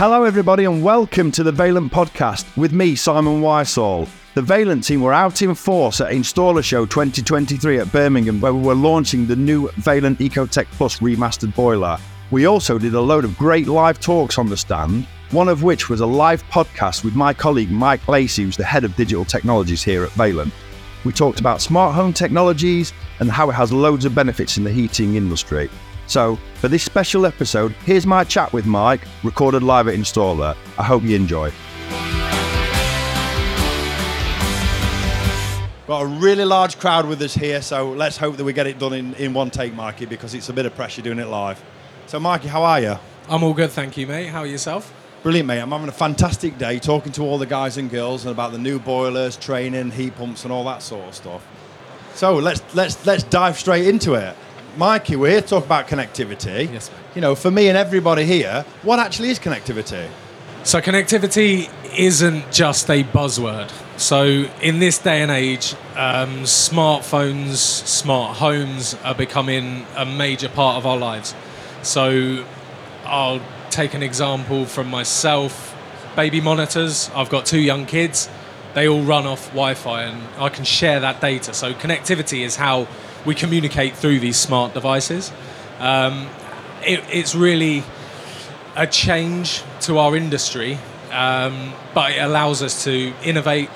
Hello, everybody, and welcome to the Vaillant podcast with me, Simon Whysall. The Vaillant team were out in force at InstallerSHOW 2023 at Birmingham, where we were launching the new Vaillant ecoTEC plus remastered boiler. We also did a load of great live talks on the stand, one of which was a live podcast with my colleague Mike Lacey, who's the head of digital technologies here at Vaillant. We talked about smart home technologies and how it has loads of benefits in the heating industry. So, for this special episode, here's my chat with Mike, recorded live at Installer. I hope you enjoy. Got a really large crowd with us here, so let's hope that we get it done in, in one take, Mikey, because it's a bit of pressure doing it live. So, Mikey, how are you? I'm all good, thank you, mate. How are yourself? Brilliant, mate. I'm having a fantastic day talking to all the guys and girls and about the new boilers, training, heat pumps, and all that sort of stuff. So let's let's let's dive straight into it. Mikey, we're here to talk about connectivity. Yes, mate. You know, for me and everybody here, what actually is connectivity? So, connectivity isn't just a buzzword. So, in this day and age, um, smartphones, smart homes are becoming a major part of our lives. So, I'll take an example from myself baby monitors. I've got two young kids, they all run off Wi Fi, and I can share that data. So, connectivity is how we communicate through these smart devices. Um, it, it's really a change to our industry, um, but it allows us to innovate,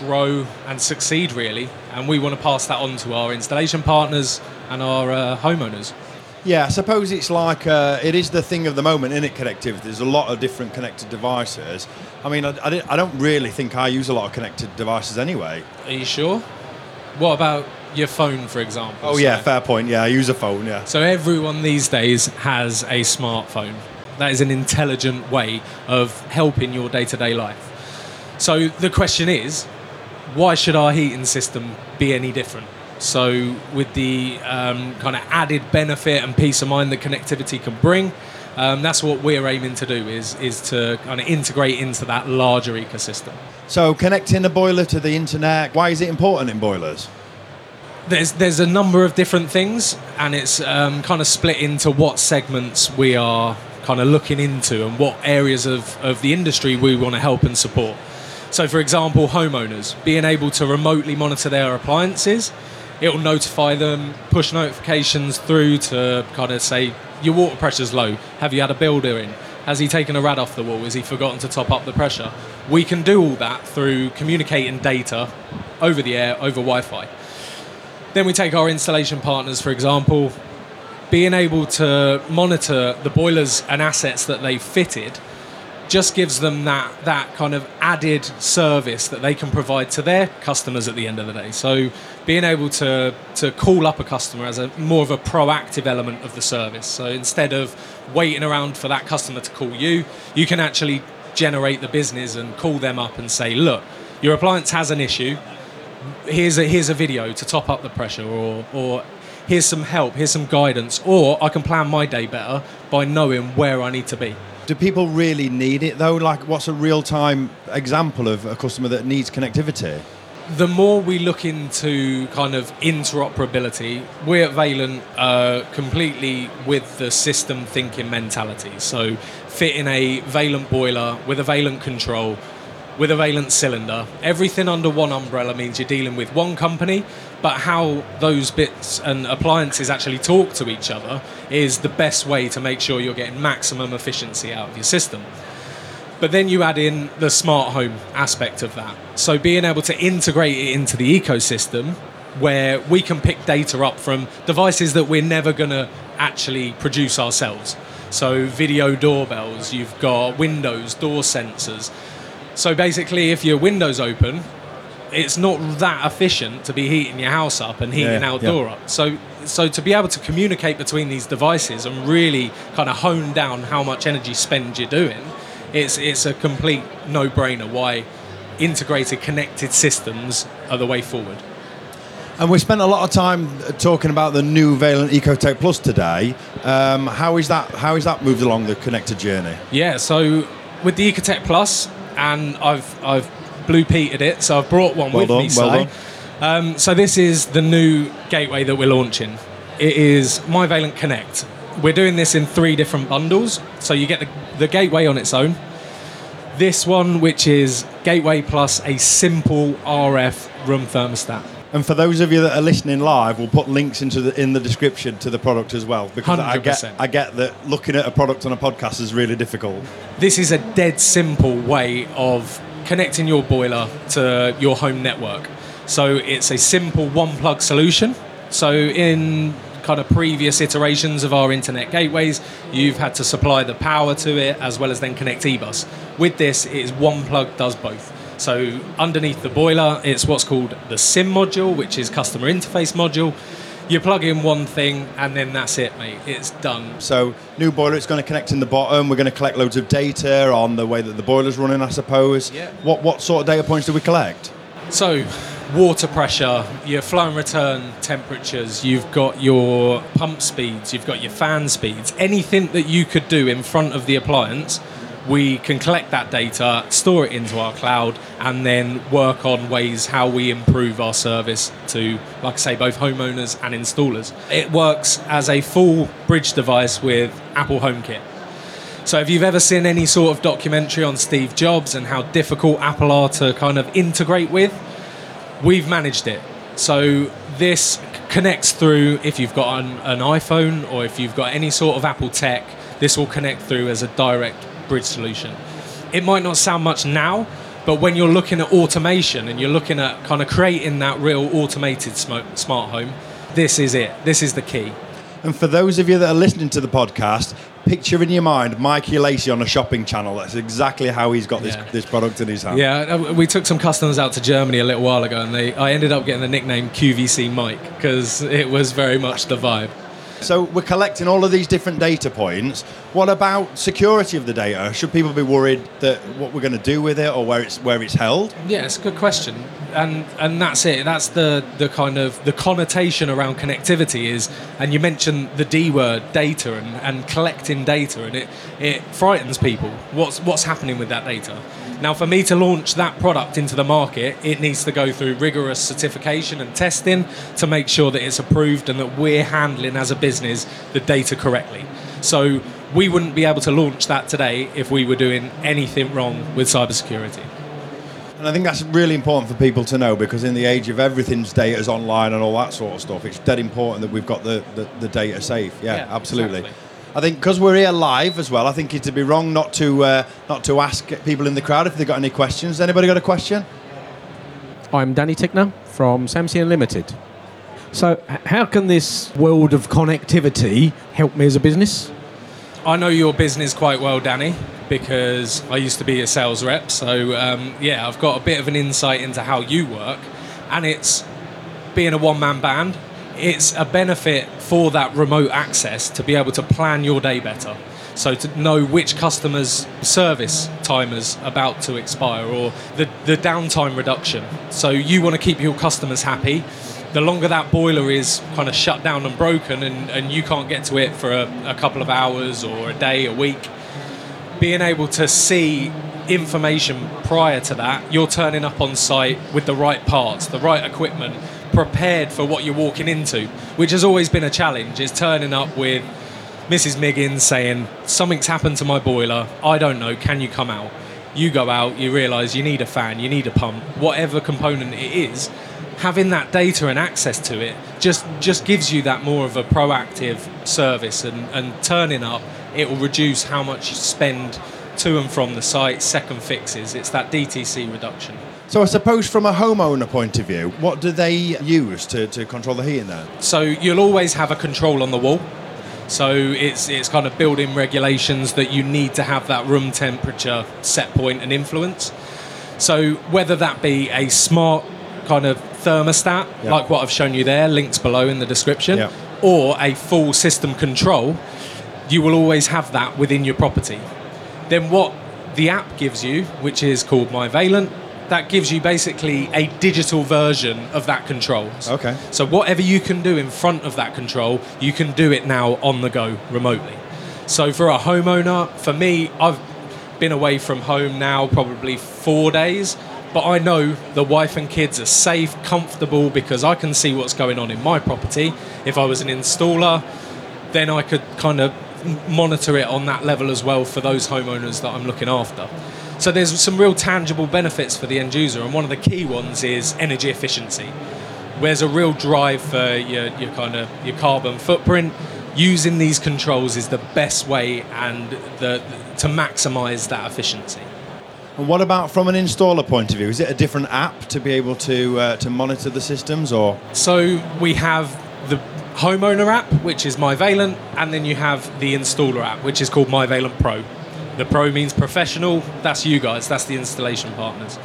grow, and succeed really. And we want to pass that on to our installation partners and our uh, homeowners. Yeah, I suppose it's like uh, it is the thing of the moment, in it? Connectivity. There's a lot of different connected devices. I mean, I, I, I don't really think I use a lot of connected devices anyway. Are you sure? What about your phone, for example? Oh yeah, fair point. Yeah, I use a phone. Yeah. So everyone these days has a smartphone. That is an intelligent way of helping your day-to-day life. So the question is, why should our heating system be any different? So with the um, kind of added benefit and peace of mind that connectivity can bring, um, that's what we're aiming to do is is to kind of integrate into that larger ecosystem. So connecting a boiler to the internet. Why is it important in boilers? There's there's a number of different things, and it's um, kind of split into what segments we are kind of looking into and what areas of, of the industry we want to help and support. So, for example, homeowners being able to remotely monitor their appliances, it will notify them, push notifications through to kind of say your water pressure's low. Have you had a builder in? Has he taken a rad off the wall? Has he forgotten to top up the pressure? We can do all that through communicating data over the air, over Wi-Fi. Then we take our installation partners, for example, being able to monitor the boilers and assets that they've fitted just gives them that, that kind of added service that they can provide to their customers at the end of the day. So being able to, to call up a customer as a more of a proactive element of the service. So instead of waiting around for that customer to call you, you can actually generate the business and call them up and say, look, your appliance has an issue here's a here's a video to top up the pressure or or here's some help here's some guidance or i can plan my day better by knowing where i need to be Do people really need it though? Like, what's a real time example of a customer that needs connectivity? the more we look into kind of interoperability, we at Vaillant are completely with the system thinking mentality. So, fitting a Vaillant boiler with a Vaillant control, with a Vaillant cylinder, everything under one umbrella means you're dealing with one company, but how those bits and appliances actually talk to each other is the best way to make sure you're getting maximum efficiency out of your system. But then you add in the smart home aspect of that. So being able to integrate it into the ecosystem where we can pick data up from devices that we're never going to actually produce ourselves. So video doorbells, you've got windows, door sensors. So basically if your window's open, it's not that efficient to be heating your house up and heating Yeah, outdoor yeah. up. So so to be able to communicate between these devices and really kind of hone down how much energy spend you're doing, it's it's a complete no-brainer why integrated connected systems are the way forward. And we spent a lot of time uh, talking about the new Vaillant ecoTEC plus today. Um, how is that? How is that moved along the connected journey? Yeah, so with the ecoTEC plus, and I've I've blue peated it, so I've brought one Well with done, me. well. Um, so this is the new gateway that we're launching. It is myVAILLANT Connect. we're doing this in three different bundles. So you get the, the gateway on its own. This one, which is gateway plus a simple RF room thermostat. And for those of you that are listening live, we'll put links into the in the description to the product as well because I get I get that looking at a product on a podcast is really difficult. This is a dead simple way of connecting your boiler to your home network. So it's a simple one plug solution. So in kind of previous iterations of our internet gateways, you've had to supply the power to it as well as then connect eBus. With this, it is one plug does both. So underneath the boiler, it's what's called the CIM module, which is customer interface module. You plug in one thing and then that's it, mate. It's done. So new boiler, it's going to connect in the bottom. We're going to collect loads of data on the way that the boiler's running, I suppose. Yeah. What what sort of data points do we collect? So, water pressure, your flow and return temperatures, you've got your pump speeds, you've got your fan speeds, anything that you could do in front of the appliance, we can collect that data, store it into our cloud, and then work on ways how we improve our service to, like I say, both homeowners and installers. It works as a full bridge device with Apple HomeKit. So if you've ever seen any sort of documentary on Steve Jobs and how difficult Apple are to kind of integrate with, we've managed it. So this connects through if you've got an, an iPhone or if you've got any sort of Apple tech, this will connect through as a direct bridge solution. It might not sound much now, but when you're looking at automation and you're looking at kind of creating that real automated sm- smart home, this is it. This is the key. And for those of you that are listening to the podcast, picture in your mind Mikey Lacey on a shopping channel. That's exactly how he's got this Yeah. this product in his hand. Yeah, uh, we took some customers out to Germany a little while ago, and they I ended up getting the nickname QVC Mike because it was very much the vibe. So we're collecting all of these different data points. What about security of the data? Should people be worried that what we're going to do with it or where it's where it's held? Yeah, it's a good question, and and that's it. That's the the kind of the connotation around connectivity is, and you mentioned the D word, data, and, and collecting data, and it it frightens people. What's what's happening with that data? Now, for me to launch that product into the market, it needs to go through rigorous certification and testing to make sure that it's approved and that we're handling as a business the data correctly. So we wouldn't be able to launch that today if we were doing anything wrong with cybersecurity. And I think that's really important for people to know because in the age of everything's data is online and all that sort of stuff, it's dead important that we've got the, the, the data safe. Yeah, Yeah, absolutely. exactly. I think because we're here live as well, I think it'd be wrong not to uh, not to ask people in the crowd if they've got any questions. Anybody got a question? I'm Danny Tickner from Samsung Limited. So, how can this world of connectivity help me as a business? I know your business quite well, Danny, because I used to be a sales rep. So, um, yeah, I've got a bit of an insight into how you work. And it's being a one man band, it's a benefit for that remote access to be able to plan your day better. So, to know which customers' service timers about to expire or the, the downtime reduction. So, you want to keep your customers happy. The longer that boiler is kind of shut down and broken, and, and you can't get to it for a, a couple of hours or a day, a week, being able to see information prior to that, you're turning up on site with the right parts, the right equipment, prepared for what you're walking into, which has always been a challenge, is turning up with Mrs. Miggins saying, Something's happened to my boiler, I don't know, can you come out? You go out, you realise you need a fan, you need a pump, whatever component it is, having that data and access to it just just gives you that more of a proactive service and, and turning up it will reduce how much you spend to and from the site second fixes it's that dtc reduction So I suppose from a homeowner point of view, what do they use to, to control the heat in there? so you'll always have a control on the wall so it's it's kind of building regulations that you need to have that room temperature set point and influence so whether that be a smart kind of thermostat Yeah. like what I've shown you there links below in the description Yeah. or a full system control you will always have that within your property then what the app gives you which is called myVAILLANT that gives you basically a digital version of that control Okay. so whatever you can do in front of that control, you can do it now on the go remotely. So for a homeowner, for me, I've been away from home now probably four days, but I know the wife and kids are safe, comfortable because I can see what's going on in my property. If I was an installer, then I could kind of monitor it on that level as well for those homeowners that I'm looking after. So there's some real tangible benefits for the end user, and one of the key ones is energy efficiency. There's a real drive for your, your kind of your carbon footprint. Using these controls is the best way and the, to maximise that efficiency. And what about from an installer point of view? Is it a different app to be able to uh, to monitor the systems, or So we have the homeowner app, which is myVAILLANT, and then you have the installer app, which is called myVAILLANT Pro. The Pro means professional. That's you guys. That's the installation partners.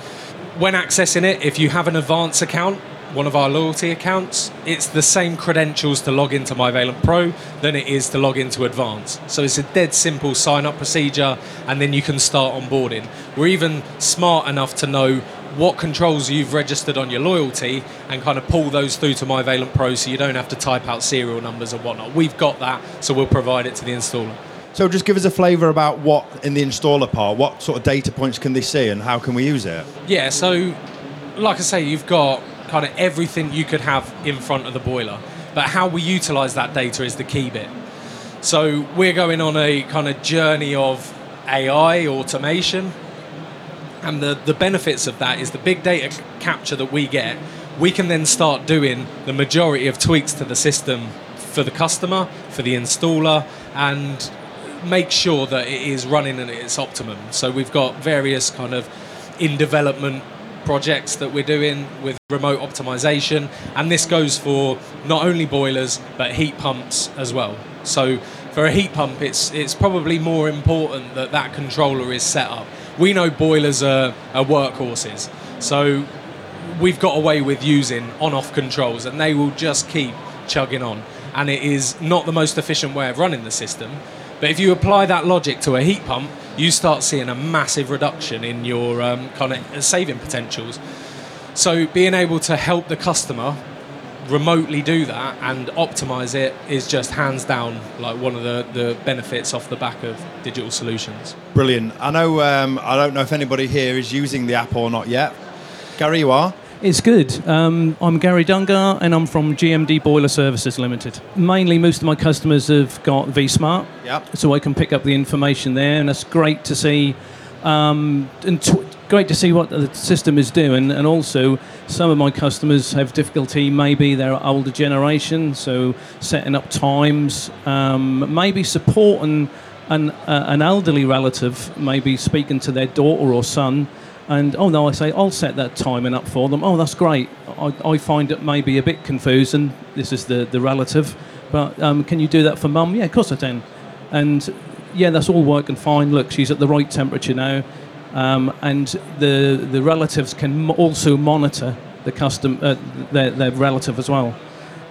When accessing it, if you have an advance account, one of our loyalty accounts, it's the same credentials to log into myVAILLANT Pro than it is to log into Advance. So it's a dead simple sign up procedure, and then you can start onboarding. We're even smart enough to know what controls you've registered on your loyalty and kind of pull those through to myVAILLANT Pro so you don't have to type out serial numbers and whatnot. We've got that, so we'll provide it to the installer. So? Just give us a flavour about what in the installer part. What sort of data points can they see, and how can we use it? Yeah, so like I say, you've got kind of everything you could have in front of the boiler, but how we utilize that data is the key bit. So we're going on a kind of journey of AI automation, and the, the benefits of that is the big data c- capture that we get. We can then start doing the majority of tweaks to the system for the customer, for the installer, and make sure that it is running at its optimum. So we've got various kind of in development projects that we're doing with remote optimization, and this goes for not only boilers but heat pumps as well. So for a heat pump, it's it's probably more important that that controller is set up. We know boilers are, are workhorses, so we've got away with using on-off controls, and they will just keep chugging on. And it is not the most efficient way of running the system. But if you apply that logic to a heat pump, you start seeing a massive reduction in your um, kind of saving potentials. So being able to help the customer remotely do that and optimize it is just hands down like one of the, the benefits off the back of digital solutions. Brilliant. I know. Um, I don't know if anybody here is using the app or not yet. Gary, you are. It's good. Um, I'm Gary Dungar and I'm from GMD Boiler Services Limited. Mainly, most of my customers have got vSmart, Yep. so I can pick up the information there, and that's great to see. Um, and t- great to see what the system is doing, and also some of my customers have difficulty. Maybe they're older generation, so setting up times, um, maybe supporting an, uh, an elderly relative, maybe speaking to their daughter or son and oh no, I say I'll set that timing up for them. Oh, that's great. I, I find it maybe a bit confusing. This is the, the relative, but um, can you do that for mum? Yeah, of course I can. And yeah, that's all working fine. Look, she's at the right temperature now, um, and the the relatives can also monitor the custom uh, their their relative as well.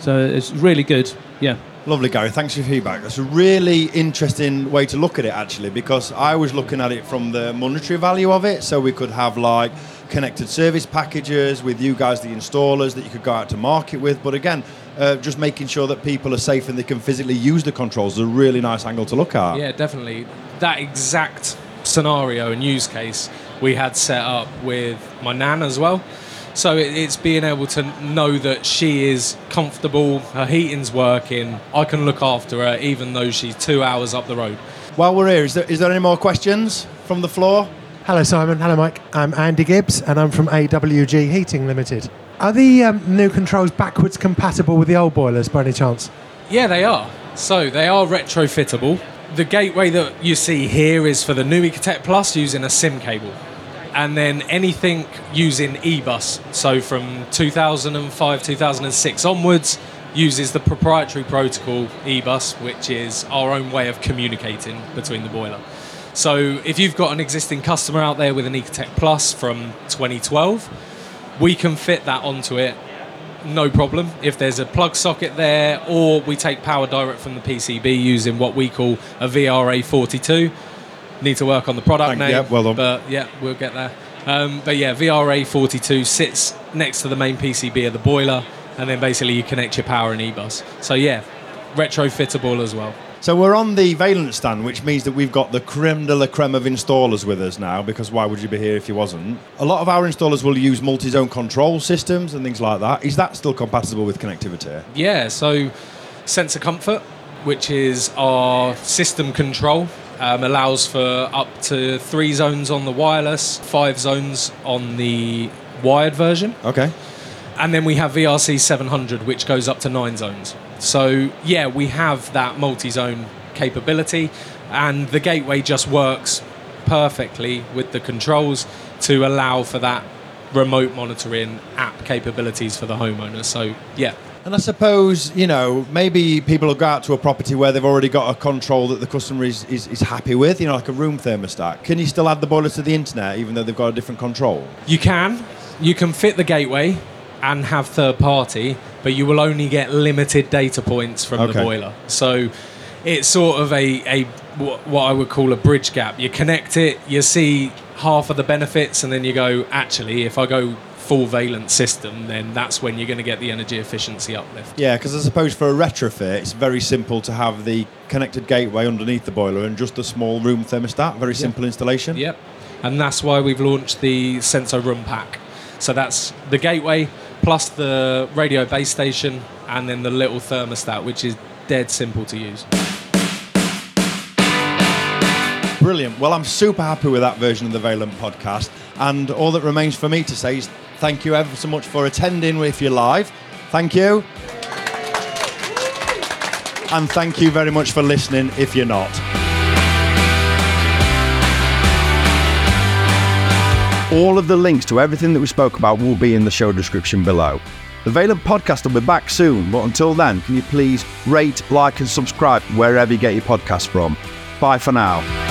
So it's really good. Yeah. Lovely, Gary. Thanks for your feedback. That's a really interesting way to look at it, actually, because I was looking at it from the monetary value of it. So we could have like connected service packages with you guys, the installers, that you could go out to market with. But again, uh, just making sure that people are safe and they can physically use the controls is a really nice angle to look at. Yeah, definitely. That exact scenario and use case we had set up with my nan as well. So it's being able to know that she is comfortable, her heating's working, I can look after her even though she's two hours up the road. While we're here, is there, is there any more questions from the floor? Hello, Simon. Hello, Mike. I'm Andy Gibbs, and I'm from AWG Heating Limited. Are the um, new controls backwards compatible with the old boilers by any chance? Yeah, they are. So they are retrofittable. The gateway that you see here is for the new ecoTEC plus using a CIM cable. And then anything using eBus, so from 2005, 2006 onwards, uses the proprietary protocol eBus, which is our own way of communicating between the boiler. So if you've got an existing customer out there with an ecoTEC plus from 2012, we can fit that onto it no problem. If there's a plug socket there, or we take power direct from the PCB using what we call a VRA42. Need to work on the product Thank- name. yeah, well done. But yeah, we'll get there. Um, but yeah, VRA42 sits next to the main PCB of the boiler, and then basically you connect your power and eBus. So yeah, retrofittable as well. So we're on the Vaillant's stand, which means that we've got the creme de la creme of installers with us now, because why would you be here if you wasn't? A lot of our installers will use multi-zone control systems and things like that. Is that still compatible with connectivity? Yeah, so sensoCOMFORT. which is our system control. Um, allows for up to three zones on the wireless, five zones on the wired version. Okay. And then we have VRC 700, which goes up to nine zones. So, yeah, we have that multi zone capability, and the gateway just works perfectly with the controls to allow for that remote monitoring app capabilities for the homeowner. So, yeah. And I suppose, you know, maybe people will go out to a property where they've already got a control that the customer is, is, is happy with, you know, like a room thermostat. Can you still add the boiler to the internet even though they've got a different control? You can. You can fit the gateway and have third party, but you will only get limited data points from Okay. the boiler. So it's sort of a, a what I would call a bridge gap. You connect it, you see half of the benefits, and then you go, actually, if I go full Vaillant system, then that's when you're going to get the energy efficiency uplift. Yeah, because I suppose for a retrofit, it's very simple to have the connected gateway underneath the boiler and just a small room thermostat. Very simple installation. Yep. And that's why we've launched the sensoROOM Pack. So that's the gateway plus the radio base station and then the little thermostat, which is dead simple to use. Brilliant. Well, I'm super happy with that version of the Vaillant podcast. And all that remains for me to say is thank you ever so much for attending if you're live. Thank you. And thank you very much for listening if you're not. All of the links to everything that we spoke about will be in the show description below. The Vaillant podcast will be back soon, but until then, can you please rate, like, and subscribe wherever you get your podcast from? Bye for now.